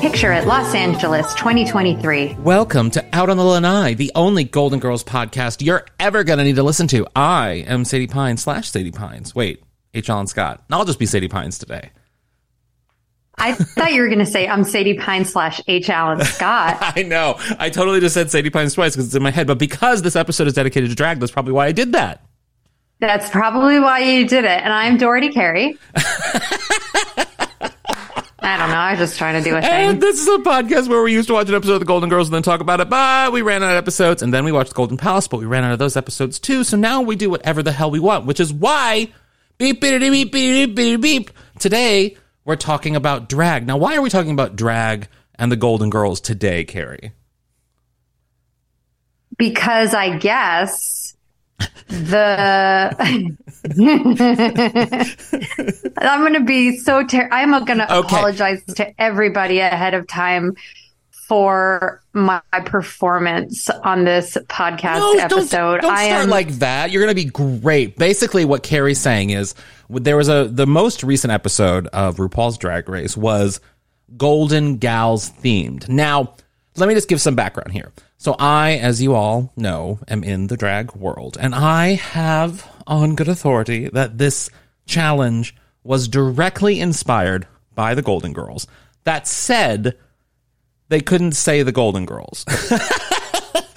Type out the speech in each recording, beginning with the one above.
Picture it, Los Angeles, 2023. Welcome to Out on the Lanai, the only Golden Girls podcast you're ever going to need to listen to. I am Sadie Pines slash Sadie Pines. Wait, H. Allen Scott. I'll just be Sadie Pines today. I thought you were going to say I'm Sadie Pine slash H. Allen Scott. I know. I totally just said Sadie Pines twice because it's in my head, but because this episode is dedicated to drag, that's probably why I did that. That's probably why you did it. And I'm Doherty Carey. I don't know. I was just trying to do a And this is a podcast where we used to watch an episode of The Golden Girls and then talk about it, but we ran out of episodes, and then we watched The Golden Palace, but we ran out of those episodes too. So now we do whatever the hell we want, which is why beep beep beep beep beep beep. Today we're talking about drag. Now, why are we talking about drag and the Golden Girls today, Carrie? Because I guess the I'm going to be so ter- I'm going to Okay. apologize to everybody ahead of time for my performance on this podcast episode. Don't, don't I start am like that. You're going to be great. Basically, what Carrie's saying is there was a the most recent episode of RuPaul's Drag Race was Golden Gals themed. Now, let me just give some background here. So, I, as you all know, am in the drag world, and I have on good authority that this challenge was directly inspired by the Golden Girls. That said, they couldn't say the Golden Girls.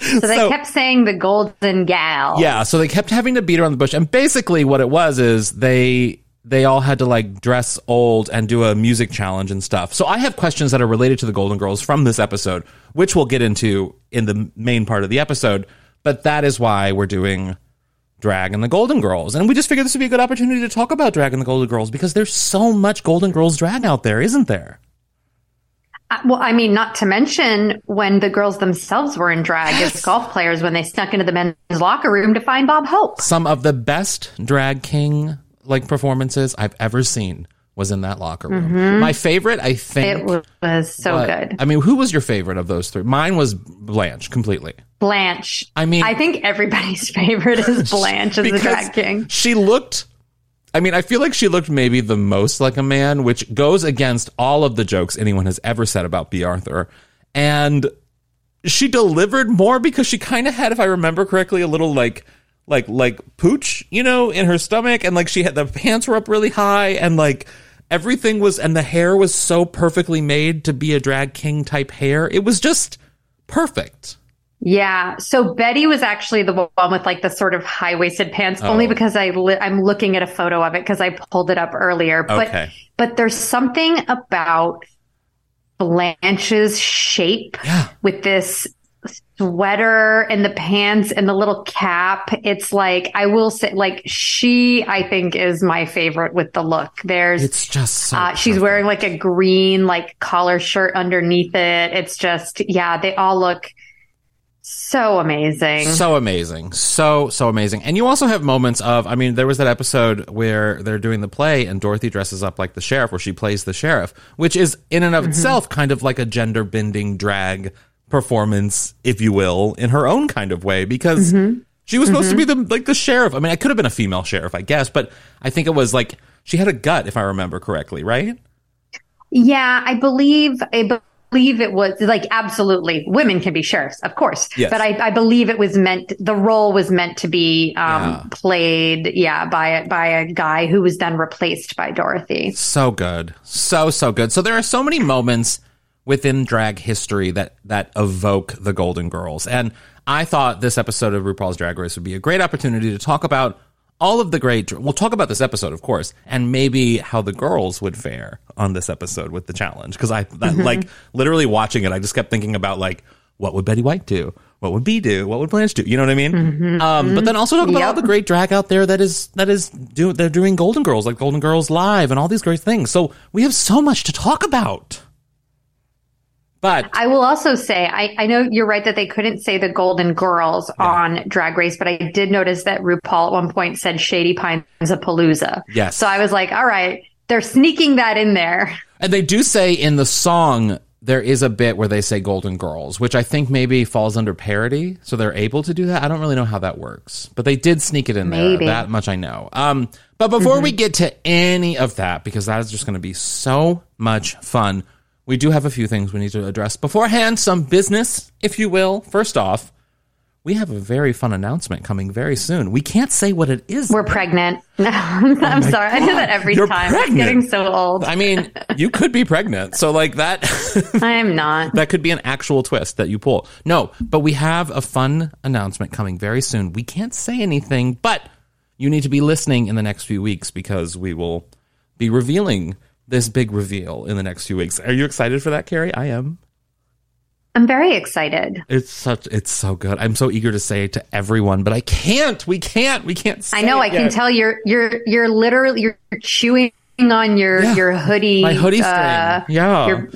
so they so- kept saying the golden gal. Yeah, so they kept having to beat around the bush, and basically what it was is they they all had to like dress old and do a music challenge and stuff. So I have questions that are related to the Golden Girls from this episode, which we'll get into in the main part of the episode. But that is why we're doing drag and the Golden Girls, and we just figured this would be a good opportunity to talk about drag and the Golden Girls because there's so much Golden Girls drag out there, isn't there? Uh, Well, I mean, not to mention when the girls themselves were in drag as golf players when they snuck into the men's locker room to find Bob Hope. Some of the best drag king like performances I've ever seen was in that locker room. My favorite, I think, It was so But, good. I mean, who was your favorite of those three? Mine was Blanche completely. Blanche. I mean- I think everybody's favorite is Blanche as the drag king. She looked I mean, I feel like she looked maybe the most like a man, which goes against all of the jokes anyone has ever said about Bea Arthur. And she delivered more because she kind of had, if I remember correctly, a little like like like pooch, you know, in her stomach, and like she had the pants were up really high, and like everything was, and the hair was so perfectly made to be a drag king type hair. It was just perfect. Yeah. So Betty was actually the one with like the sort of high waisted pants, only Oh. because I li- I'm looking at a photo of it because I pulled it up earlier. But Okay. but there's something about Blanche's shape Yeah. with this sweater and the pants and the little cap. It's like I will say, like she, I think is my favorite with the look. There's It's just so. uh, she's wearing like a green like collar shirt underneath it. It's just yeah, they all look so amazing. So amazing. So, so amazing. And you also have moments of, I mean, there was that episode where they're doing the play and Dorothy dresses up like the sheriff, where she plays the sheriff, which is in and of Mm-hmm. itself kind of like a gender bending drag performance, if you will, in her own kind of way, because Mm-hmm. she was supposed to be the, like the sheriff. I mean, I could have been a female sheriff, I guess, but I think it was like, she had a gut, if I remember correctly, right? yeah, I believe I believe it was like absolutely women can be sheriffs, of course. Yes. But I, I believe it was meant the role was meant to be um, Yeah. played, yeah, by a by a guy who was then replaced by Dorothy. So good. So, so good. So there are so many moments within drag history that, that evoke the Golden Girls. And I thought this episode of RuPaul's Drag Race would be a great opportunity to talk about all of the great. We'll talk about this episode, of course, and maybe how the girls would fare on this episode with the challenge. Because I, that, like, literally watching it, I just kept thinking about like, what would Betty White do? What would Bea do? What would Blanche do? You know what I mean? Um, but then also talk about all the great drag out there that is that is do they're doing Golden Girls like Golden Girls Live and all these great things. So we have so much to talk about. But I will also say, I, I know you're right that they couldn't say the Golden Girls on Drag Race, but I did notice that RuPaul at one point said Shady Pines a Palooza. Yes. So I was like, all right, they're sneaking that in there. And they do say in the song there is a bit where they say Golden Girls, which I think maybe falls under parody, so they're able to do that. I don't really know how that works, but they did sneak it in Maybe. there. That much I know. Um, but before we get to any of that, because that is just going to be so much fun, we do have a few things we need to address beforehand. Some business, if you will. First off, we have a very fun announcement coming very soon. We can't say what it is. We're pregnant. No, I'm oh sorry. I do that every You're time. pregnant. I'm getting so old. I mean, you could be pregnant, so like that. I'm not. that could be an actual twist that you pull. No, but we have a fun announcement coming very soon. We can't say anything, but you need to be listening in the next few weeks because we will be revealing this big reveal in the next few weeks. Are you excited for that, Carrie? I am. I'm very excited. It's such it's so good. I'm so eager to say it to everyone, but I can't. We can't. We can't say I know. I can tell you're you're you're literally you're chewing on your Yeah. your hoodie. My hoodie string. uh, Yeah. Your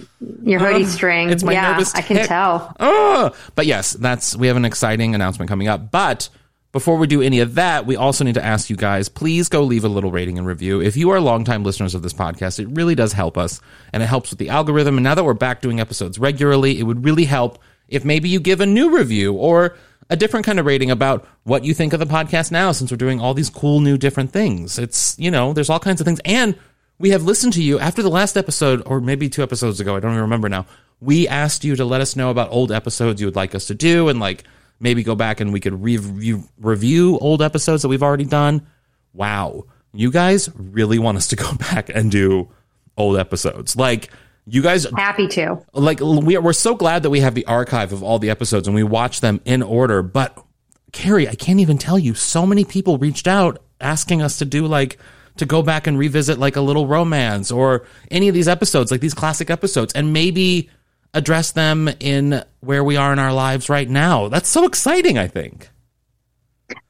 your hoodie Ugh, string. It's my yeah, nervous I can tell. Oh, but yes, that's we have an exciting announcement coming up. But before we do any of that, we also need to ask you guys, please go leave a little rating and review. If you are longtime listeners of this podcast, it really does help us and it helps with the algorithm. And now that we're back doing episodes regularly, it would really help if maybe you give a new review or a different kind of rating about what you think of the podcast now since we're doing all these cool new different things. It's, you know, there's all kinds of things. And we have listened to you after the last episode, or maybe two episodes ago. I don't even remember now. We asked you to let us know about old episodes you would like us to do, and like maybe go back and we could review review old episodes that we've already done. Wow, you guys really want us to go back and do old episodes. Like you guys Happy to. like we are, we're so glad that we have the archive of all the episodes and we watch them in order. But Carrie, I can't even tell you. So many people reached out asking us to do like to go back and revisit like a little romance or any of these episodes, like these classic episodes, and maybe address them in where we are in our lives right now. That's so exciting. I think.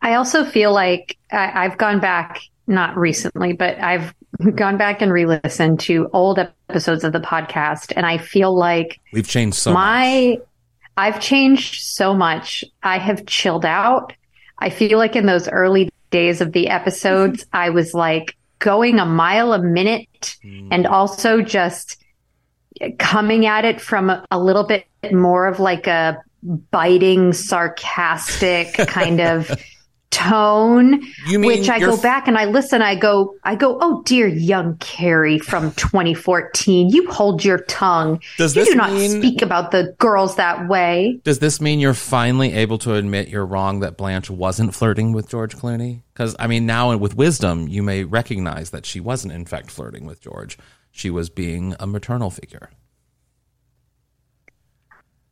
I also feel like I, I've gone back, not recently, but I've gone back and re-listened to old episodes of the podcast, and I feel like We've changed so much. my I've changed so much. I have chilled out. I feel like in those early days of the episodes, I was like going a mile a minute hmm. and also just coming at it from a, a little bit more of like a biting, sarcastic kind of tone. You mean which I go back and I listen, I go, I go, oh dear young Carrie from 2014, you hold your tongue. Does you this do not mean- speak about the girls that way. Does this mean you're finally able to admit you're wrong that Blanche wasn't flirting with George Clooney? Because, I mean, now with wisdom, you may recognize that she wasn't, in fact, flirting with George. She was being a maternal figure.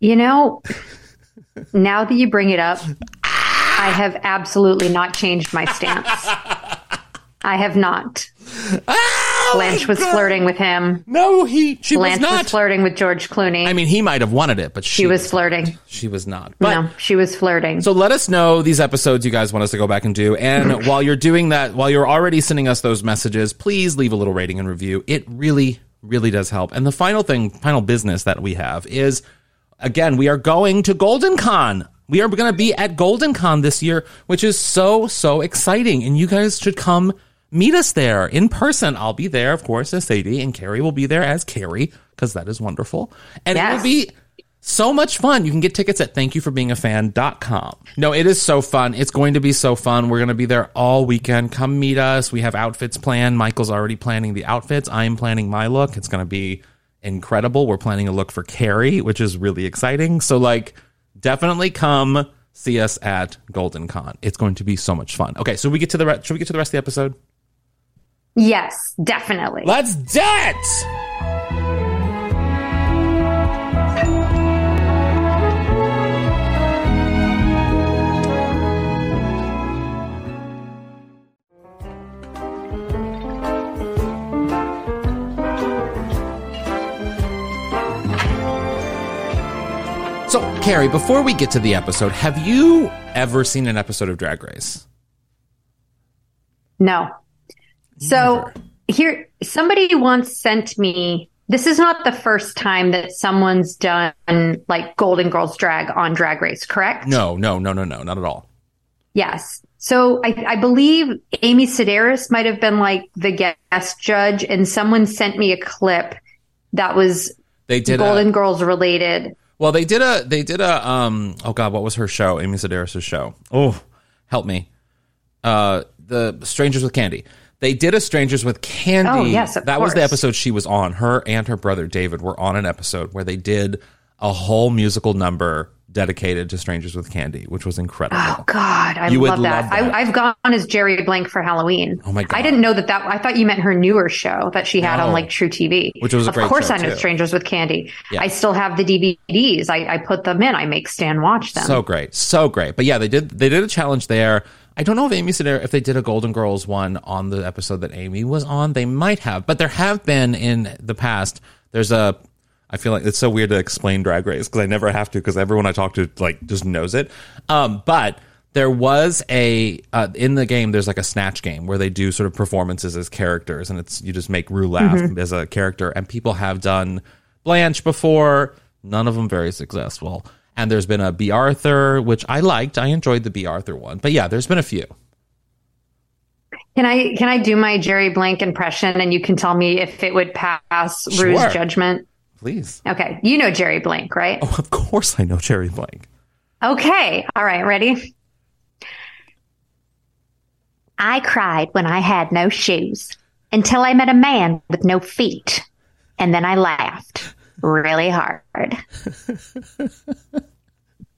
You know, now that you bring it up, I have absolutely not changed my stance. I have not. Ah! Blanche was flirting with him. No, he, she Blanche was was, flirting with George Clooney. I mean, he might have wanted it, but she, she was flirting. She was not. But no, she was flirting. So let us know these episodes you guys want us to go back and do. And while you're doing that, while you're already sending us those messages, please leave a little rating and review. It really, really does help. And the final thing, final business that we have is again, we are going to Golden Con. We are going to be at Golden Con this year, which is so, so exciting. And you guys should come meet us there in person. I'll be there, of course, as Sadie, and Carrie will be there as Carrie, because that is wonderful. And it will be so much fun. You can get tickets at thankyouforbeingafan.com. No, it is so fun. It's going to be so fun. We're going to be there all weekend. Come meet us. We have outfits planned. Michael's already planning the outfits. I'm planning my look. It's going to be incredible. We're planning a look for Carrie, which is really exciting. So like definitely come see us at Golden Con. It's going to be so much fun. Okay, so we get to the re- should we get to the rest of the episode? Yes, definitely. Let's do it! So, Carrie, before we get to the episode, have you ever seen an episode of Drag Race? No. So here, somebody once sent me. This is not the first time that someone's done like Golden Girls drag on Drag Race, correct? No, no, no, no, no, not at all. Yes. So I, I believe Amy Sedaris might have been like the guest judge, and someone sent me a clip that was They did Golden a, Girls related. well, they did a they did a um oh god, what was her show? Amy Sedaris' show. Oh, help me. Uh the Strangers with Candy. They did a Strangers with Candy. Oh, yes, of that was the episode she was on. Her and her brother David were on an episode where they did a whole musical number dedicated to Strangers with Candy, which was incredible. Oh God, I love that. love that. I, I've gone as Jerry Blank for Halloween. Oh my God. I didn't know that. That I thought you meant her newer show that she had No. on like truTV, Which was a of course I know too. Strangers with Candy. Yeah. I still have the DVDs. I, I put them in. I make Stan watch them. So great, so great. But yeah, they did they did a challenge there. I don't know if Amy Sedaris if they did a Golden Girls one on the episode that Amy was on. They might have, but there have been in the past. There's a. I feel like it's so weird to explain Drag Race because I never have to because everyone I talk to like just knows it. Um, but there was a uh, in the game. There's like a snatch game where they do sort of performances as characters, and it's you just make Ru laugh as a character. And people have done Blanche before, none of them very successful. And there's been a Bea Arthur, which I liked. I enjoyed the Bea Arthur one. But yeah, there's been a few. Can I can I do my Jerry Blank impression and you can tell me if it would pass Sure. Ru's judgment? Please. Okay, you know Jerry Blank, right? Oh, of course I know Jerry Blank. Okay, all right, ready? I cried when I had no shoes until I met a man with no feet. And then I laughed really hard.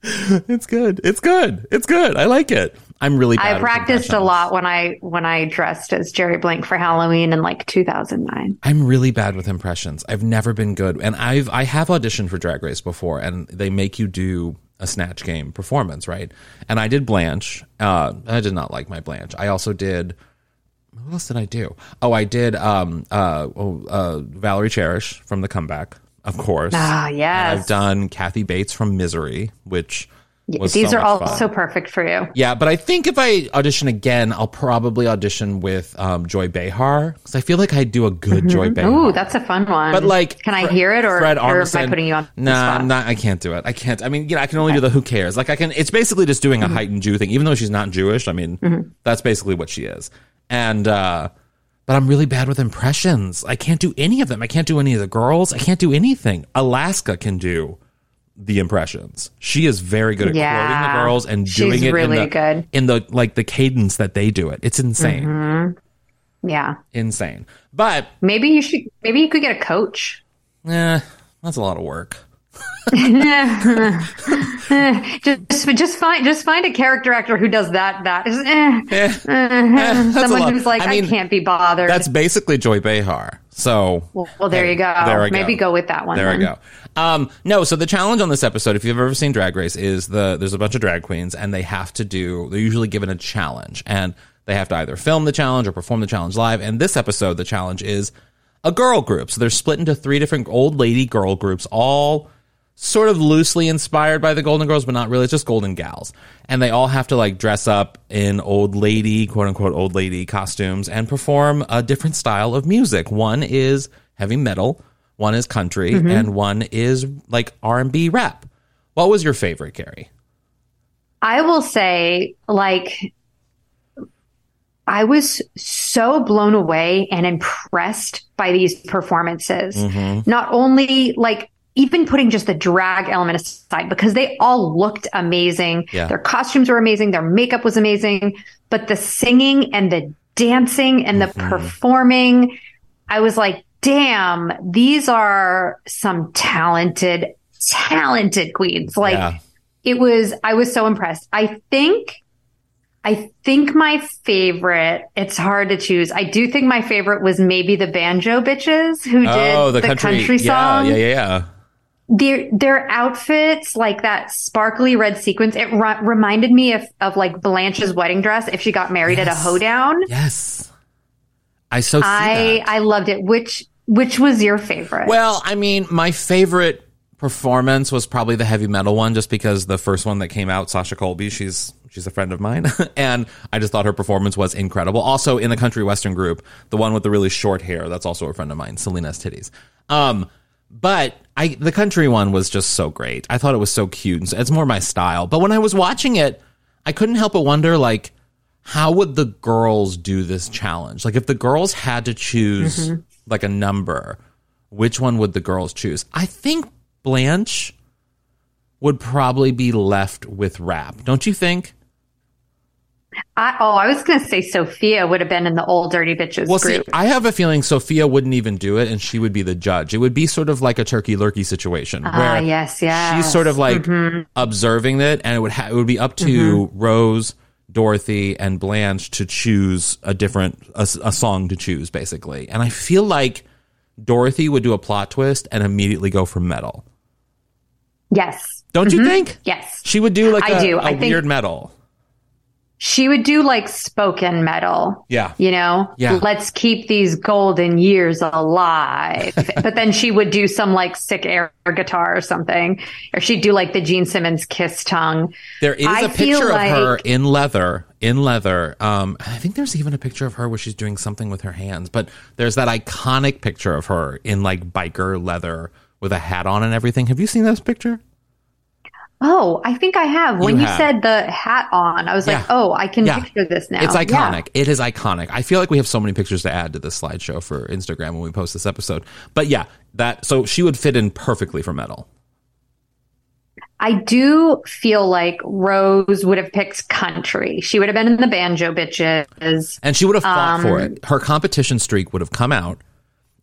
It's good. It's good. It's good. I like it. I'm really bad I practiced a lot when I when I dressed as Jerry Blank for Halloween in like 2009. I'm really bad with impressions. I've never been good. And I've I have auditioned for Drag Race before and they make you do a snatch game performance, right? And I did Blanche. Uh I did not like my Blanche. I also did What else did I do? Oh, I did um uh, oh, uh Valerie Cherish from the comeback, of course. Ah, And yes. I've done Kathy Bates from Misery, which was These so are all fun. so perfect for you. Yeah, but I think if I audition again, I'll probably audition with um, Joy Behar because I feel like I do a good Joy Behar. Ooh, that's a fun one. But like, can I hear it or, Fred or am I putting you on the Nah? I'm not. I can't do it. I can't. I mean, you know, I can only do the who cares. Like, I can. It's basically just doing a Mm-hmm. heightened Jew thing, even though she's not Jewish. I mean, that's basically what she is. And uh but I'm really bad with impressions. I can't do any of them. I can't do any of the girls. I can't do anything. Alaska can do the impressions. She is very good at quoting the girls and She's doing it really in the, good. in the like the cadence that they do it. It's insane. Mm-hmm. Yeah. Insane. But Maybe you should maybe you could get a coach. Yeah, that's a lot of work. Just just find just find a character actor who does that that is eh, Eh, that's someone who's like I I, can't be bothered. That's basically Joy Behar. So well, well, there you go. there Maybe go with that one. There I go. Um, no, so the challenge on this episode, if you've ever seen Drag Race, is the there's a bunch of drag queens and they have to do. They're usually given a challenge and they have to either film the challenge or perform the challenge live. And this episode, the challenge is a girl group. So they're split into three different old lady girl groups, all sort of loosely inspired by the Golden Girls, but not really. It's just Golden Gals. And they all have to like dress up in old lady, quote unquote, old lady costumes and perform a different style of music. One is heavy metal, one is country, and one is like R&B rap. What was your favorite, Carrie? I will say, like, I was so blown away and impressed by these performances. Mm-hmm. Not only like even putting just the drag element aside, because they all looked amazing. Yeah. Their costumes were amazing. Their makeup was amazing, but the singing and the dancing and the Mm-hmm. performing, I was like, damn, these are some talented, talented queens. Like, yeah. it was i was so impressed i think i think my favorite it's hard to choose i do think my favorite was maybe the banjo bitches who did Oh, the, the, country, country, song yeah, yeah, yeah. Their their outfits like that sparkly red sequence it ri- reminded me of, of like blanche's wedding dress if she got married at a hoedown Yes. I so see i that. i loved it which which was your favorite Well, I mean, my favorite performance was probably the heavy metal one, just because the first one that came out, Sasha Colby, she's she's a friend of mine, and I just thought her performance was incredible. Also, in the country western group, the one with the really short hair, that's also a friend of mine, Salina EsTitties. Um, but I the country one was just so great. I thought it was so cute. and so- It's more my style. But when I was watching it, I couldn't help but wonder, like, how would the girls do this challenge? Like, if the girls had to choose mm-hmm. like a number, which one would the girls choose? I think Blanche would probably be left with rap. Don't you think? I, oh, I was going to say Sophia would have been in the old dirty bitches Well, see, group. I have a feeling Sophia wouldn't even do it, and she would be the judge. It would be sort of like a turkey lurkey situation Ah, where yes, yes. she's sort of like mm-hmm. observing it, and it would ha- it would be up to mm-hmm. Rose, Dorothy, and Blanche to choose a different a song to choose, basically. And I feel like Dorothy would do a plot twist and immediately go for metal. yes, Don't you mm-hmm. think? yes. She would do like I a, do. a I think- weird metal. She would do like spoken metal. Yeah. You know, Yeah. let's keep these golden years alive. but then she would do some like sick air guitar or something, or she'd do like the Gene Simmons kiss tongue. There is I a picture of her in leather. In leather. Um, I think there's even a picture of her where she's doing something with her hands. But there's that iconic picture of her in like biker leather with a hat on and everything. Have you seen this picture? Oh, I think I have. When You you, have. said the hat on, I was Yeah. like, oh, I can Yeah. picture this now. It's Yeah. iconic. It is iconic. I feel like we have so many pictures to add to this slideshow for Instagram when we post this episode. But yeah, that so she would fit in perfectly for metal. I do feel like Rose would have picked country. She would have been in the banjo bitches. And she would have fought for Um, it. Her competition streak would have come out,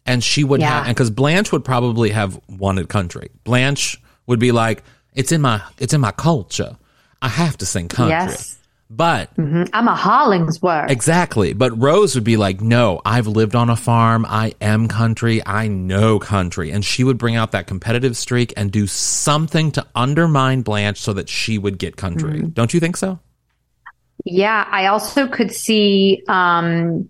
and she would Yeah. have. And because Blanche would probably have wanted country. Blanche would be like, "It's in my, it's in my culture. I have to sing country." Yes. But I'm a Hollingsworth. exactly. But Rose would be like, "No, I've lived on a farm. I am country. I know country." And she would bring out that competitive streak and do something to undermine Blanche so that she would get country. Mm-hmm. Don't you think so? Yeah, I also could see um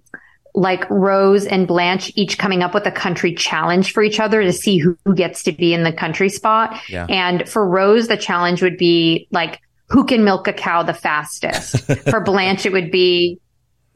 like Rose and Blanche each coming up with a country challenge for each other to see who, who gets to be in the country spot. Yeah. And for Rose, the challenge would be like who can milk a cow the fastest. for Blanche, it would be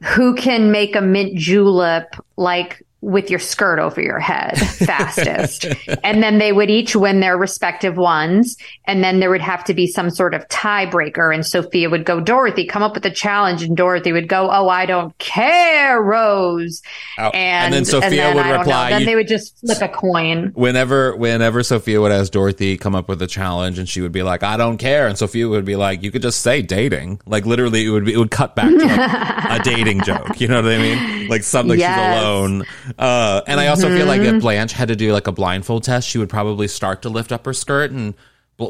who can make a mint julep like with your skirt over your head fastest. and then they would each win their respective ones. And then there would have to be some sort of tiebreaker. And Sophia would go, Dorothy, come up with a challenge. And Dorothy would go, Oh, I don't care, Rose. Oh, And, and then Sophia would I don't know, reply, Then they would just flip a coin. whenever whenever Sophia would ask Dorothy come up with a challenge and she would be like I don't care and Sophia would be like you could just say dating like literally it would be, it would cut back to like, a dating joke you know what I mean like something Yes. she's alone uh, and I also feel like if Blanche had to do like a blindfold test she would probably start to lift up her skirt and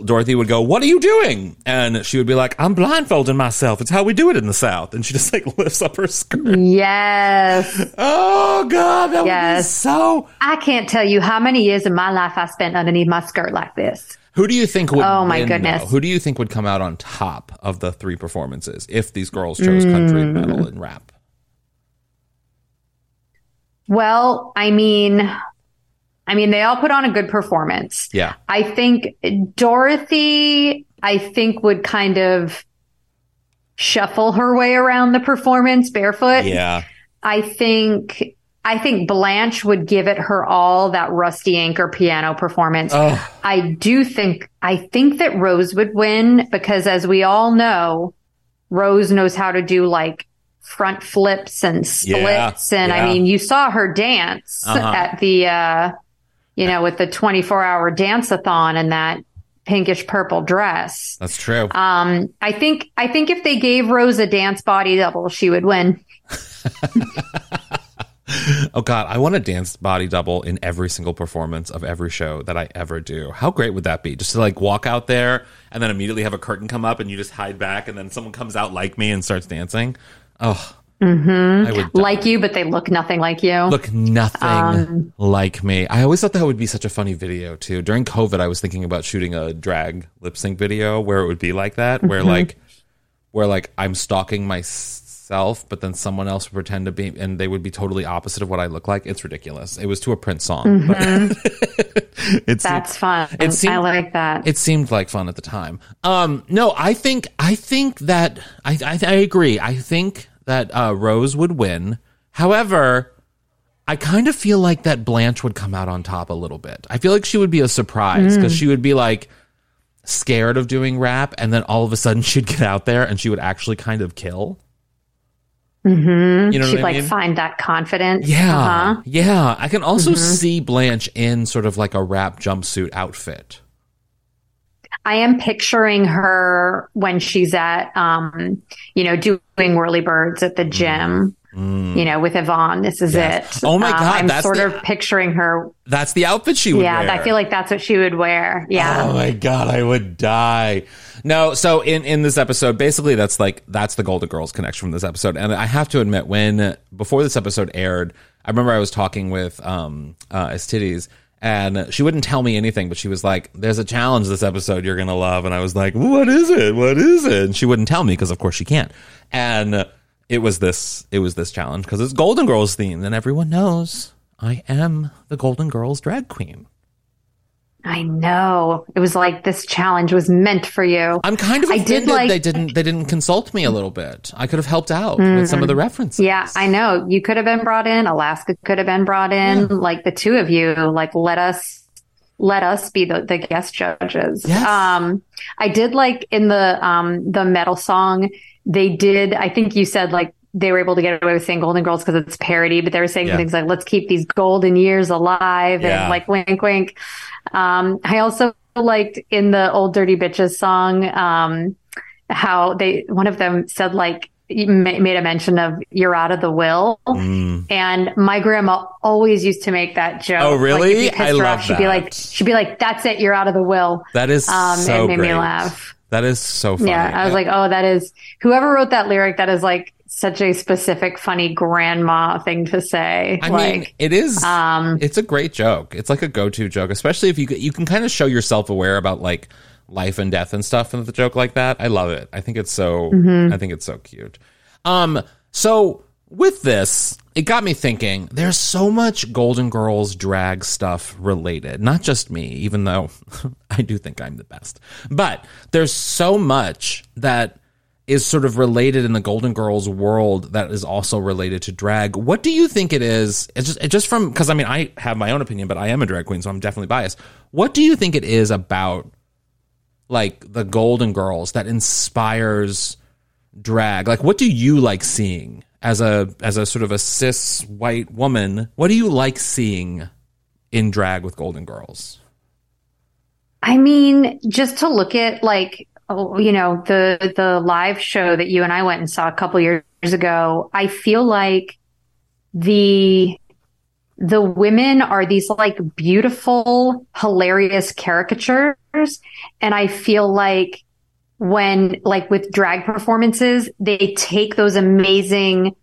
Dorothy would go what are you doing and she would be like I'm blindfolding myself it's how we do it in the South and she just like lifts up her skirt Yes. oh god that would be Yes. so I can't tell you how many years of my life I spent underneath my skirt like this. Who do you think would? Oh, my win, goodness. though? Who do you think would come out on top of the three performances if these girls chose country, Mm. metal, and rap? Well, I mean, I mean, they all put on a good performance. Yeah, I think Dorothy, I think would kind of shuffle her way around the performance barefoot. yeah, I think, I think Blanche would give it her all that rusty anchor piano performance. Oh. I do think, I think that Rose would win because as we all know, Rose knows how to do like front flips and Yeah, splits. And yeah. I mean, you saw her dance Uh-huh. at the, uh, you know, with the 24 hour dance-a-thon and that pinkish purple dress. that's true. Um, I think, I think if they gave Rose a dance body double, she would win. oh God, I want to dance body double in every single performance of every show that I ever do. How great would that be? Just to like walk out there and then immediately have a curtain come up and you just hide back and then someone comes out like me and starts dancing. Oh, die. Like you, but they look nothing like you. look nothing Um, like me. I always thought that would be such a funny video too. During COVID, I was thinking about shooting a drag lip sync video where it would be like that, where Mm-hmm. like, where like I'm stalking my myself, but then someone else would pretend to be, and they would be totally opposite of what I look like. It's ridiculous. It was to a Prince song. it seemed- That's fun. It seemed- I like that. it seemed like fun at the time. Um, no, I think I think that I I, I agree. I think that uh, Rose would win. However, I kind of feel like that Blanche would come out on top a little bit. I feel like she would be a surprise because she would be like scared of doing rap, and then all of a sudden she'd get out there and she would actually kind of kill. Mm-hmm. You know She'd what I like mean? find that confidence. Yeah, Uh-huh. yeah. I can also see Blanche in sort of like a wrap jumpsuit outfit. I am picturing her when she's at, um, you know, doing whirly birds at the gym, you know, with Yvonne. This is Mm. Yes. it. Oh my Um, God, I'm that's sort the- of picturing her. That's the outfit she would Yeah, wear. I feel like that's what she would wear. Yeah. Oh my god, I would die. No, so in in this episode, basically that's like that's the Golden Girls connection from this episode. And I have to admit, when before this episode aired, I remember I was talking with um uh and she wouldn't tell me anything, but she was like, There's a challenge this episode you're gonna love and I was like, What is it? What is it? And she wouldn't tell me because of course she can't. And it was this it was this challenge because it's Golden Girls themed and everyone knows I am the Golden Girls drag queen. I know. It was like this challenge was meant for you. I'm kind of I did like- they didn't they didn't consult me a little bit. I could have helped out with some of the references. Yeah, I know. You could have been brought in. Alaska could have been brought in. Like the two of you, like let us let us be the, the guest judges. Yes. Um I did like in the um the metal song, they did I think you said like they were able to get away with saying Golden Girls because it's parody, but they were saying Yeah. things like let's keep these golden years alive Yeah. and like wink wink. Um I also liked in the old dirty bitches song um how they one of them said like made a mention of you're out of the will and my grandma always used to make that joke Mm. Oh, really? like, if you pissed I love off, she'd be like she'd be like that's it you're out of the will That is um so it made great. me laugh That is so funny. yeah i was like oh that is whoever wrote that lyric that is like such a specific funny grandma thing to say I like mean, it is. um it's a great joke. It's like a go-to joke, especially if you you can kind of show you're self-aware about like life and death and stuff and the joke like that. I love it. I think it's so. Mm-hmm. I think it's so cute. Um. So with this, it got me thinking. There's so much Golden Girls drag stuff related. Not just me, even though I do think I'm the best, but there's so much that is sort of related in the Golden Girls world that is also related to drag. What do you think it is? It's just, it's just from because I mean I have my own opinion, but I am a drag queen, so I'm definitely biased. What do you think it is about like the Golden Girls that inspires drag? Like, what do you like seeing as a as a sort of a cis white woman? What do you like seeing in drag with Golden Girls? I mean, just to look at like, Oh, you know, the the live show that you and I went and saw a couple years ago, I feel like the the women are these like beautiful, hilarious caricatures, and I feel like when like with drag performances, they take those amazing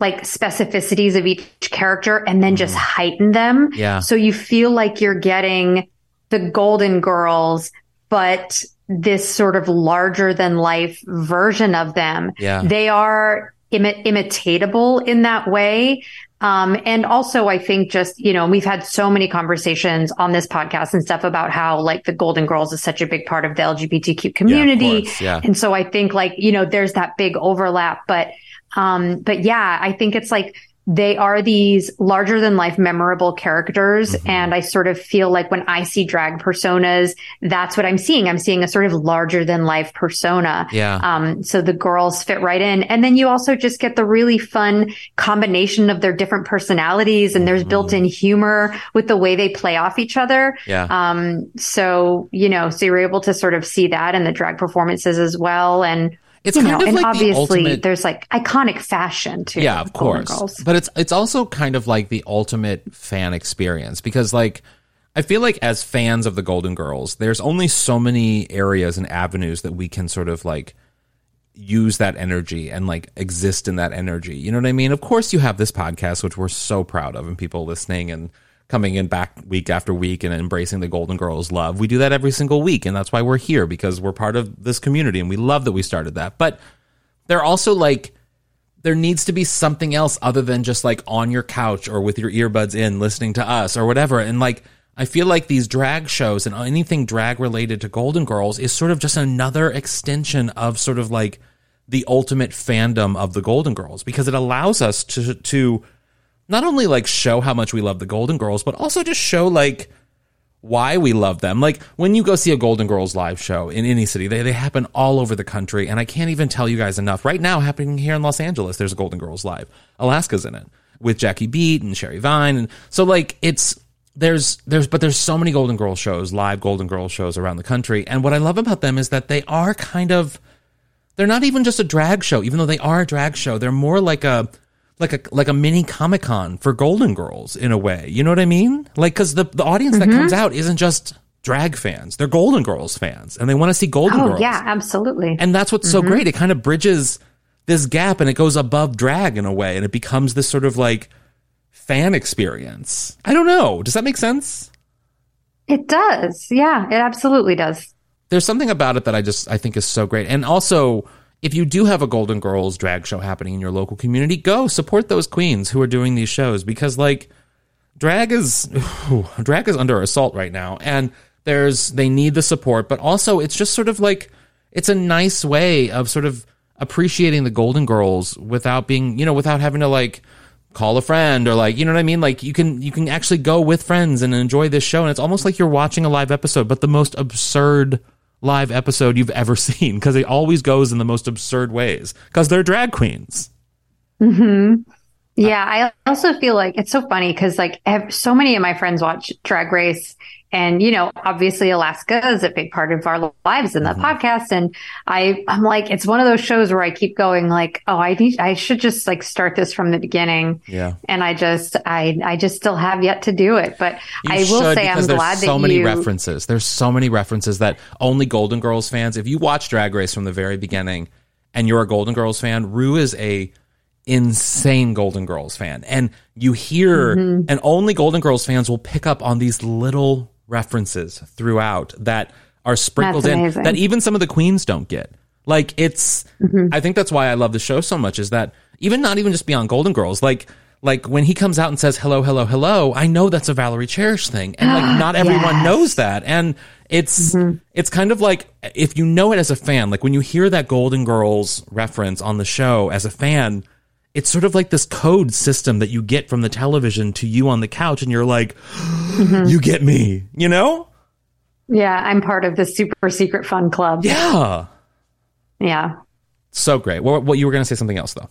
like specificities of each character and then just mm-hmm. heighten them. Yeah. So you feel like you're getting the Golden Girls, but this sort of larger than life version of them. Yeah. They are imi- imitatable in that way. Um, and also I think just, you know, we've had so many conversations on this podcast and stuff about how like the Golden Girls is such a big part of the LGBTQ community. course, yeah. And so I think like, you know, there's that big overlap, but, um, but yeah, I think it's like, they are these larger than life memorable characters. Mm-hmm. And I sort of feel like when I see drag personas, that's what I'm seeing. I'm seeing a sort of larger than life persona. Yeah. Um, so the girls fit right in. And then you also just get the really fun combination of their different personalities and Mm-hmm. there's built in humor with the way they play off each other. Yeah. Um, so, you know, so you're able to sort of see that in the drag performances as well. And, It's you kind know, of and like the obviously ultimate- there's like iconic fashion too. yeah, of course. Girls. But it's it's also kind of like the ultimate fan experience because like I feel like as fans of the Golden Girls, there's only so many areas and avenues that we can sort of like use that energy and like exist in that energy. You know what I mean? Of course you have this podcast which we're so proud of and people listening and coming in back week after week and embracing the Golden Girls love. We do that every single week and that's why we're here because we're part of this community and we love that we started that. But they're also like there needs to be something else other than just like on your couch or with your earbuds in listening to us or whatever. And like, I feel like these drag shows and anything drag related to Golden Girls is sort of just another extension of sort of like the ultimate fandom of the Golden Girls because it allows us to, to not only like show how much we love the Golden Girls, but also just show like, why we love them. Like when you go see a Golden Girls live show in any city, they, they happen all over the country. And I can't even tell you guys enough. Right now, happening here in Los Angeles, there's a Golden Girls live. Alaska's in it with Jackie Beat and Sherry Vine. And so like it's, there's, there's, but there's so many Golden Girls shows, live Golden Girls shows around the country. And what I love about them is that they are kind of, they're not even just a drag show, even though they are a drag show. They're more like a, like a like a mini Comic Con for Golden Girls in a way. You know what I mean? Like because the the audience Mm-hmm. that comes out isn't just drag fans; they're Golden Girls fans, and they want to see Golden Girls. Oh Girls. yeah, absolutely. and that's what's so great. It kind of bridges this gap, and it goes above drag in a way, and it becomes this sort of like fan experience. I don't know. Does that make sense? it does. Yeah, it absolutely does. there's something about it that I just I think is so great. And also, if you do have a Golden Girls drag show happening in your local community, go support those queens who are doing these shows because like drag is drag is under assault right now and there's they need the support, but also it's just sort of like it's a nice way of sort of appreciating the Golden Girls without being, you know, without having to like call a friend or like you know what I mean? Like you can you can actually go with friends and enjoy this show and it's almost like you're watching a live episode but the most absurd live episode you've ever seen because it always goes in the most absurd ways because they're drag queens mm-hmm. Yeah, I also feel like it's so funny because like so many of my friends watch Drag Race, and you know, obviously Alaska is a big part of our lives in the mm-hmm. podcast. And I, I'm like, it's one of those shows where I keep going like, oh, I need, I should just like start this from the beginning. Yeah. And I just, I, I just still have yet to do it. But You I will say I'm glad because there's glad so that many you. references. There's so many references that only Golden Girls fans. If you watch Drag Race from the very beginning, and you're a Golden Girls fan, Ru is a insane Golden Girls fan, and you hear, Mm-hmm. and only Golden Girls fans will pick up on these little references throughout that are sprinkled in that even some of the queens don't get. Like it's, Mm-hmm. I think that's why I love the show so much. Is that even not even just beyond Golden Girls, like. Like when he comes out and says hello, hello, hello, I know that's a Valerie Cherish thing, and like not everyone Yes. knows that, and it's it's kind of like if you know it as a fan, like when you hear that Golden Girls reference on the show as a fan, it's sort of like this code system that you get from the television to you on the couch, and you're like, mm-hmm. you get me, you know? Yeah, I'm part of the super secret fun club. Yeah, Yeah. so great. What, what you were gonna say something else though?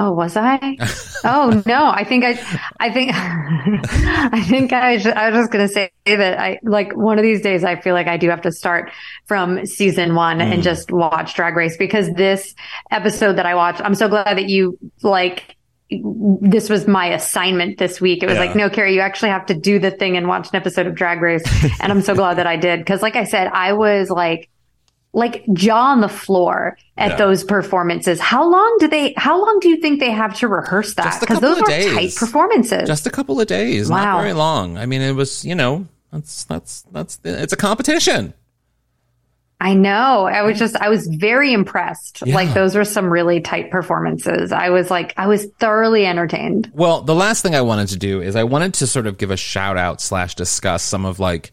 Oh, was I? oh no, I think I, I think, I think I, was- I was just going to say that I like one of these days. I feel like I do have to start from season one and mm. just watch Drag Race because this episode that I watched, I'm so glad that you like. This was my assignment this week. It was Yeah. like, no, Carrie, you actually have to do the thing and watch an episode of Drag Race. and I'm so glad that I did. Cause like I said, I was like, like jaw on the floor at Yeah. those performances. How long do they? How long do you think they have to rehearse that? Because those are days. tight performances. Just a couple of days, not Wow. very long. I mean, it was you know that's that's that's it's a competition. I know. I was just, I was very impressed. Yeah. Like those were some really tight performances. I was like, I was thoroughly entertained. Well, the last thing I wanted to do is I wanted to sort of give a shout out slash discuss some of like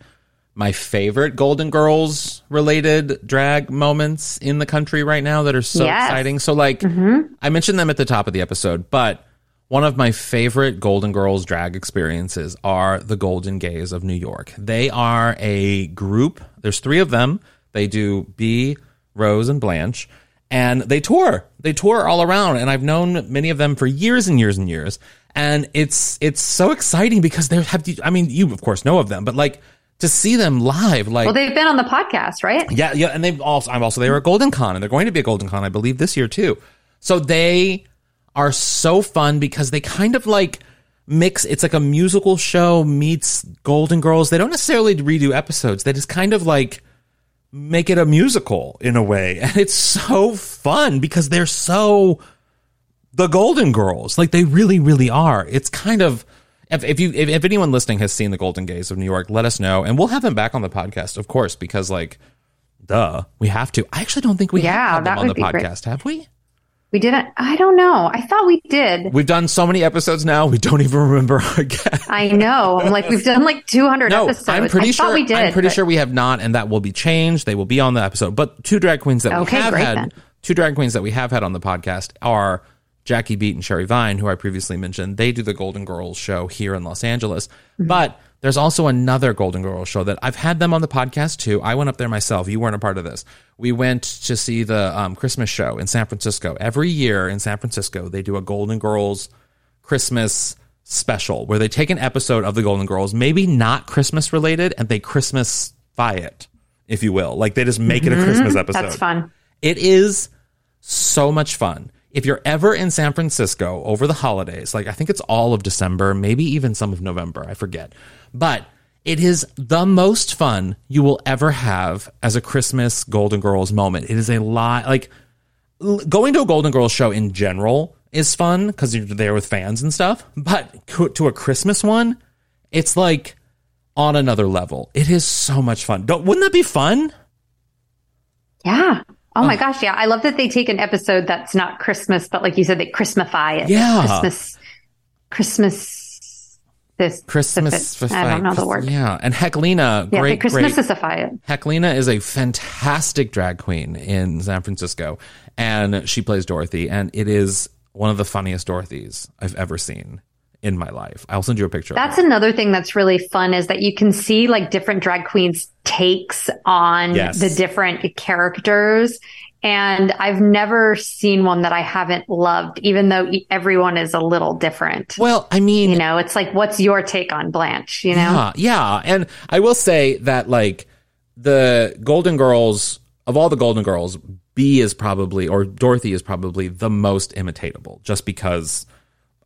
my favorite Golden Girls related drag moments in the country right now that are so Yes. exciting. So like mm-hmm. I mentioned them at the top of the episode, but one of my favorite Golden Girls drag experiences are the Golden Gays of New York. They are a group. There's three of them. They do Bea, Rose, and Blanche, and they tour. They tour all around, and I've known many of them for years and years and years. And it's it's so exciting because they have. I mean, you of course know of them, but like to see them live, like Well, they've been on the podcast, right? yeah, yeah, and they've also I'm also they were a Golden Con, and they're going to be a Golden Con, I believe, this year too. So they are so fun because they kind of like mix. It's like a musical show meets Golden Girls. They don't necessarily redo episodes. They just kind of like make it a musical in a way, and it's so fun because they're so the Golden Girls. Like they really, really are. It's kind of if, if you if, if anyone listening has seen the Golden Gays of New York, let us know, and we'll have them back on the podcast, of course, because like, duh, we have to. I actually don't think we Yeah, have that on the be great. podcast, have we? We didn't. I don't know. I thought we did. We've done so many episodes now, we don't even remember our guest. I know. I'm like, we've done like 200 No, episodes. I'm pretty I sure. we did. I'm pretty but- sure we have not, and that will be changed. They will be on the episode. But two drag queens that Okay, we have great had, then. two drag queens that we have had on the podcast are Jackie Beat and Sherry Vine, who I previously mentioned. They do the Golden Girls show here in Los Angeles. Mm-hmm. But there's also another Golden Girls show that I've had them on the podcast too. I went up there myself. You weren't a part of this. We went to see the um, Christmas show in San Francisco. Every year in San Francisco, they do a Golden Girls Christmas special where they take an episode of the Golden Girls, maybe not Christmas related, and they Christmasify it, if you will. Like they just make it a Christmas episode. Mm-hmm. That's fun. It is so much fun. If you're ever in San Francisco over the holidays, like I think it's all of December, maybe even some of November, I forget. But it is the most fun you will ever have as a Christmas Golden Girls moment. It is a lot like going to a Golden Girls show in general is fun because you're there with fans and stuff. But to- a Christmas one, it's like on another level. It is so much fun. Don't, wouldn't that be fun? Yeah. Oh my gosh. Yeah. I love that they take an episode that's not Christmas, but like you said, they Christmify it. Yeah. Christmas, Christmas, this, Christmas. I don't know the word. Yeah, and Heklina, Yeah. great. Christmasify it. Heklina is a fantastic drag queen in San Francisco, and she plays Dorothy, and it is one of the funniest Dorothys I've ever seen in my life. I'll send you a picture. of That's another thing that's really fun is that you can see like different drag queens takes on Yes. the different characters. And I've never seen one that I haven't loved, even though everyone is a little different. well, I mean, You know, it's like, what's your take on Blanche? You know? Yeah, yeah. And I will say that like the Golden Girls of all the Golden Girls, Bea is probably or Dorothy is probably the most imitatable just because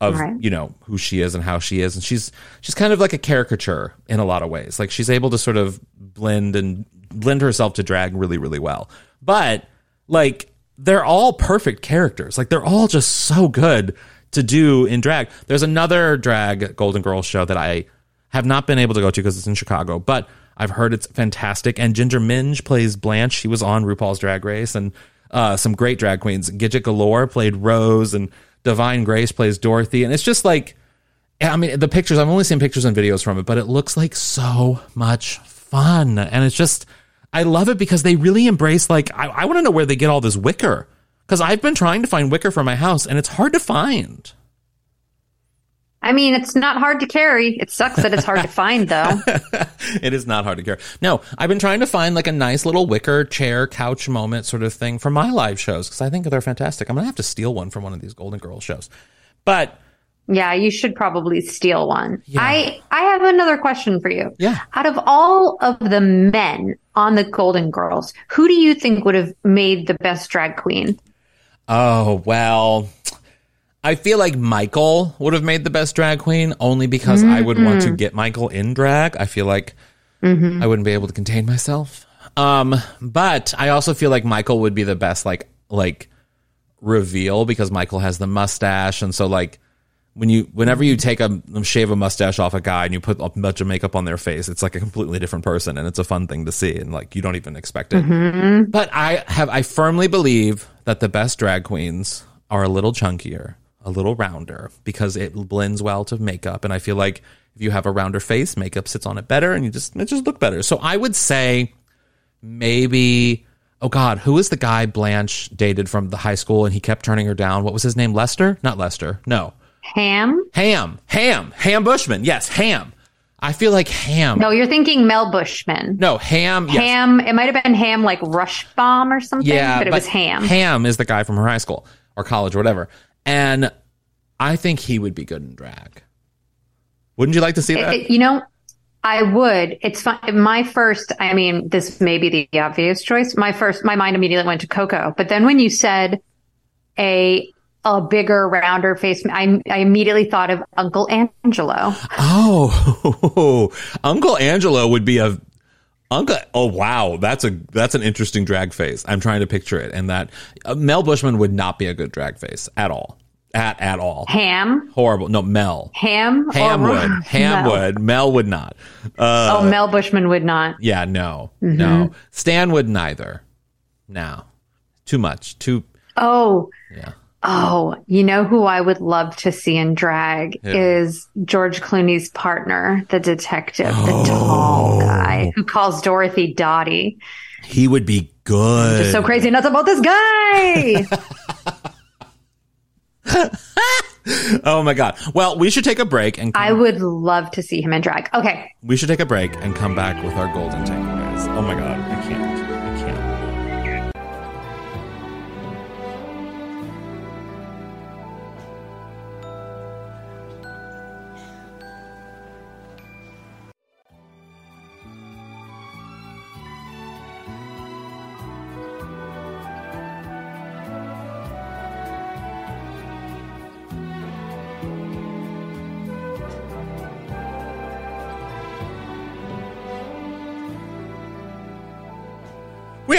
of Right. you know who she is and how she is and she's she's kind of like a caricature in a lot of ways. Like she's able to sort of blend and blend herself to drag really really well. But like they're all perfect characters. Like they're all just so good to do in drag. There's another drag Golden Girls show that I have not been able to go to because it's in Chicago, but I've heard it's fantastic. And Ginger Minge plays Blanche. She was on RuPaul's Drag Race, and uh, some great drag queens. Gidget Galore played Rose, and Divine Grace plays Dorothy. And it's just like, I mean, the pictures. I've only seen pictures and videos from it, but it looks like so much fun. And it's just, I love it because they really embrace. Like, I, I want to know where they get all this wicker because I've been trying to find wicker for my house, and it's hard to find. I mean, it's not hard to carry. It sucks that it's hard to find, though. it is not hard to carry. No, I've been trying to find like a nice little wicker chair, couch moment sort of thing for my live shows because I think they're fantastic. I'm gonna have to steal one from one of these Golden Girls shows. But Yeah, you should probably steal one. I I have another question for you. Yeah. Out of all of the men on the Golden Girls, who do you think would have made the best drag queen? oh well, I feel like Michael would have made the best drag queen only because I would want to mm-hmm. get Michael in drag. I feel like mm-hmm. I wouldn't be able to contain myself. Um, but I also feel like Michael would be the best like like reveal because Michael has the mustache. And so like when you whenever you take a shave a mustache off a guy and you put a bunch of makeup on their face it's like a completely different person and it's a fun thing to see. And like you don't even expect it. Mm-hmm. But i have i firmly believe that the best drag queens are a little chunkier a little rounder because it blends well to makeup and i feel like if you have a rounder face makeup sits on it better and you just it just look better so i would say maybe oh god who is the guy blanche dated from the high school and he kept turning her down what was his name lester not lester no Ham? ham ham ham bushman yes ham i feel like ham No, you're thinking Mel Bushman. no ham yes. Ham. It might have been Ham, like Rush Bomb or something. yeah but it was Ham. ham is the guy from her high school or college or whatever and i think he would be good in drag wouldn't you like to see that It- you know, I would. It's fun. My first, I mean, this may be the obvious choice. My first, my mind immediately went to Coco. But then when you said a a bigger, rounder face, I, I immediately thought of Uncle Angelo. Oh, Uncle Angelo would be a Uncle. Oh wow, that's a that's an interesting drag face. I'm trying to picture it, and that uh, Mel Bushman would not be a good drag face at all, at at all. Ham, Horrible. No, Mel. Ham, Ham or- would. Ham Mel. would. Mel would not. Uh, Oh, Mel Bushman would not. yeah, no, Mm-hmm. no. Stan would neither. No, too much. Too. Oh, Yeah. Oh, you know who I would love to see in drag is George Clooney's partner, the detective, the Oh. tall guy who calls Dorothy Dottie. He would be good. Just so crazy nuts about this guy. oh my god. Well, we should take a break and I would love to see him in drag. Okay. we should take a break and come back with our golden takeaways. Oh my god, I can't.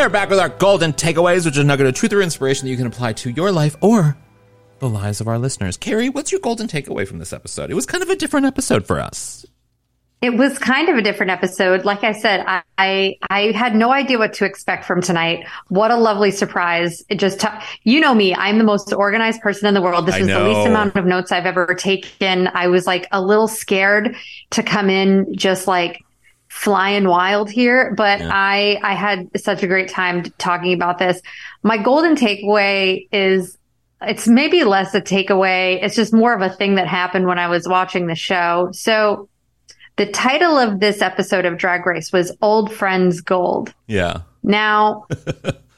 We are back with our golden takeaways, which is a nugget of truth or inspiration that you can apply to your life or the lives of our listeners. Carrie, what's your golden takeaway from this episode? It was kind of a different episode for us. It was kind of a different episode. Like I said, I, I, I had no idea what to expect from tonight. What a lovely surprise. It just, t- you know me, I'm the most organized person in the world. This I was the least amount of notes I've ever taken. I was like a little scared to come in just like flying wild here, but I, I had such a great time talking about this. My golden takeaway is it's maybe less a takeaway. It's just more of a thing that happened when I was watching the show. So the title of this episode of Drag Race was Old Friends Gold. Yeah. Now,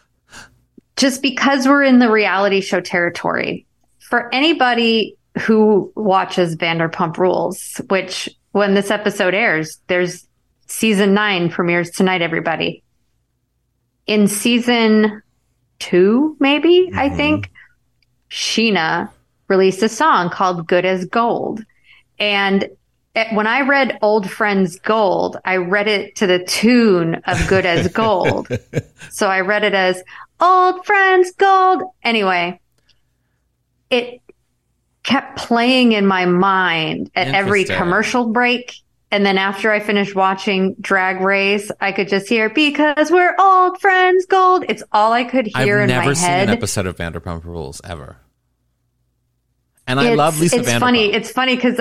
just because we're in the reality show territory, for anybody who watches Vanderpump Rules, which when this episode airs, there's season nine premieres tonight, everybody. In season two, maybe, I mm-hmm. think, Scheana released a song called Good as Gold. And it- when I read Old Friends Gold, I read it to the tune of Good as Gold. so I read it as Old Friends Gold. Anyway, it kept playing in my mind at every commercial break. And then after I finished watching Drag Race, I could just hear because we're old friends gold. It's all I could hear I've in my head. I've never seen an episode of Vanderpump Rules ever. And I it's, love Lisa Vanderpump. it's Vanderpump. funny. It's funny because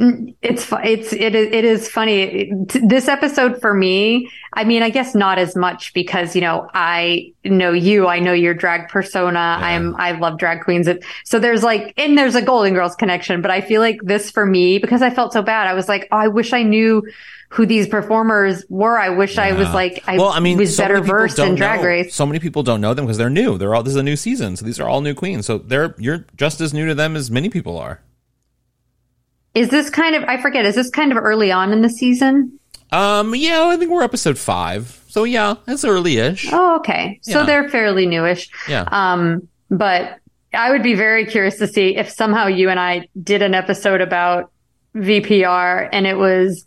it's it's it is it is funny. This episode for me, I mean, I guess not as much because you know I know you. I know your drag persona. I'm I love drag queens. So there's like and there's a Golden Girls connection. But I feel like this for me because I felt so bad. I was like, oh, I wish I knew who these performers were. I wish I was like I well, I mean, was so better versed in Drag know- Race. So many people don't know them because they're new. They're all this is a new season, so these are all new queens. So they're you're just as new to them as many people are. Is this kind of I forget? Is this kind of early on in the season? Um, yeah, I think we're episode five. So yeah, it's early-ish. Oh, okay. So they're fairly newish. Yeah. Um, but I would be very curious to see if somehow you and I did an episode about VPR and it was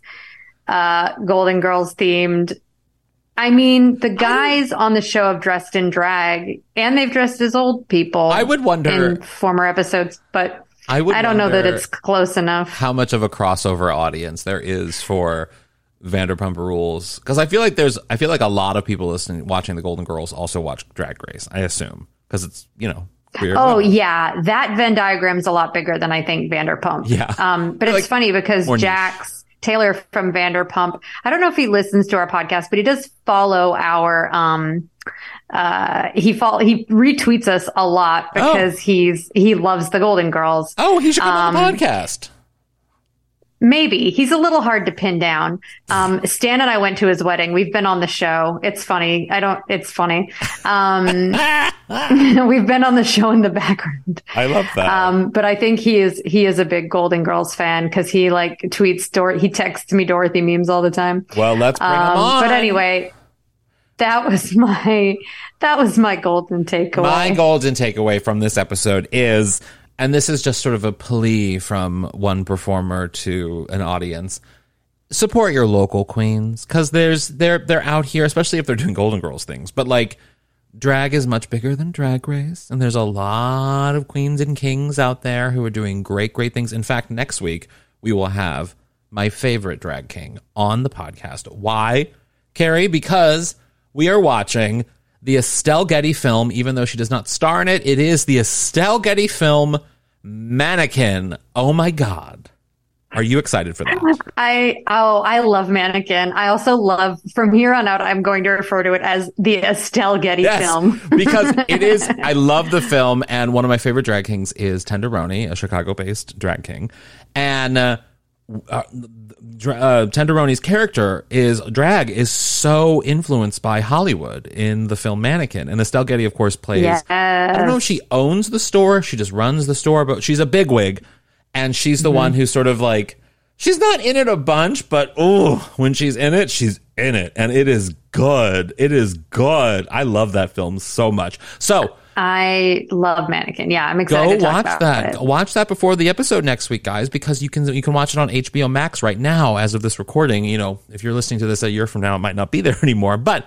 uh, Golden Girls themed. I mean, the guys on the show have dressed in drag and they've dressed as old people. I would wonder- in former episodes, but I would. I don't know that it's close enough. how much of a crossover audience there is for Vanderpump Rules because I feel like there's I feel like a lot of people listening watching the Golden Girls also watch Drag Race. I assume because it's you know queer. Oh women. yeah, that Venn diagram's a lot bigger than I think Vanderpump. Yeah. Um, but it's Like, funny because. Jax Taylor from Vanderpump, I don't know if he listens to our podcast, but he does follow our um uh he follow he retweets us a lot Oh. because he's he loves the Golden Girls. Oh, he should come on Um, the podcast. Maybe he's a little hard to pin down. Um, Stan and I went to his wedding. We've been on the show. It's funny. I don't. It's funny. Um, we've been on the show in the background. I love that. Um, but I think he is he is a big Golden Girls fan because he like tweets Dor he texts me Dorothy memes all the time. well, let's bring Um, on. but anyway, that was my that was my golden takeaway. My golden takeaway from this episode is, and this is just sort of a plea from one performer to an audience. Support your local queens because there's they're they're out here, especially if they're doing Golden Girls things. But like, drag is much bigger than Drag Race, and there's a lot of queens and kings out there who are doing great, great things. In fact, next week we will have my favorite drag king on the podcast. Why, Carrie? Because we are watching the Estelle Getty film, even though she does not star in it. It is the Estelle Getty film Mannequin. Oh my God. Are you excited for that? I oh I love Mannequin. I also love from here on out. I'm going to refer to it as the Estelle Getty film. because it is. I love the film, and one of my favorite drag kings is Tenderoni, a Chicago-based drag king, and uh, uh, uh, Tenderoni's character is drag is so influenced by Hollywood in the film Mannequin, and Estelle Getty, of course, plays. Yes. I don't know if she owns the store, she just runs the store, but she's a bigwig, and she's the one who's sort of like. She's not in it a bunch, but oh, when she's in it, she's in it, and it is good. It is good. I love that film so much. So I love Mannequin. Yeah, I'm excited go watch that. it. Watch that before the episode next week, guys, because you can you can watch it on HBO Max right now as of this recording. You know, if you're listening to this a year from now, it might not be there anymore, but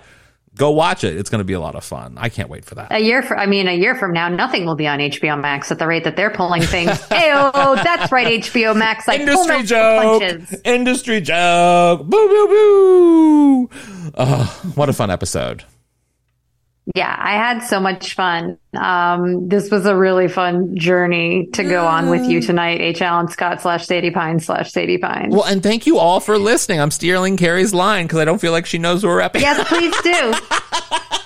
go watch it. It's going to be a lot of fun. I can't wait for that. A year for, I mean, a year from now, nothing will be on HBO Max at the rate that they're pulling things. Ayo, that's right, HBO Max. Like Industry joke. punches. Industry joke. Boo boo boo. Oh, what a fun episode. Yeah, I had so much fun. Um, this was a really fun journey to go on with you tonight. H. Allen Scott slash Sadie Pine slash Sadie Pine. Well, and thank you all for listening. I'm stealing Carrie's line because I don't feel like she knows where we're wrapping. yes, please do.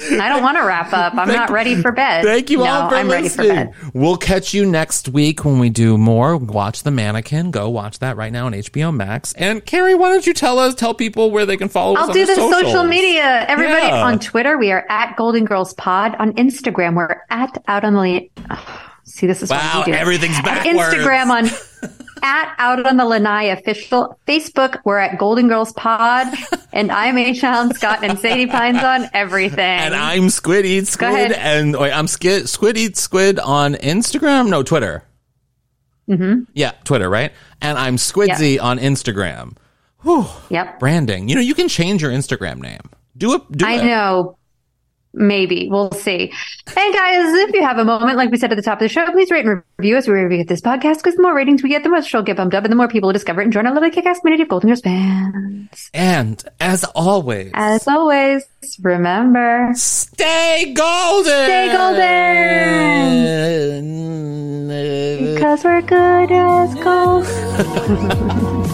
I don't want to wrap up. I'm not ready for bed. Thank you no, all for I'm ready for listening. bed. We'll catch you next week when we do more. Watch the mannequin. Go watch that right now on HBO Max. And Carrie, why don't you tell us, tell people where they can follow us? I'll on do the socials? social media. Everybody Yeah. on Twitter, we are at Golden Girls Pod. On Instagram, we're at Out on the Lanai. See, this is Wow, what you do. everything's At backwards. Instagram on at Out on the Lanai official. Facebook, we're at Golden Girls Pod. and I'm H. Allen Scott and Sadie Pines on everything. And I'm Squid Eats Go Squid. And wait, I'm Skid, Squid Eat Squid on Instagram. No, Twitter. Mm-hmm. Yeah, Twitter, right? And I'm Squidsy on Instagram. yep. Branding. You know, you can change your Instagram name. Do it. Do I it. know. Maybe. We'll see. And guys, if you have a moment, like we said at the top of the show, please rate and review us We review this podcast because the more ratings we get, the more show will get bumped up and the more people will discover it and join our little kick-ass community of Golden Girls fans. And as always, As always, remember, stay golden. Stay golden. because we're good as gold.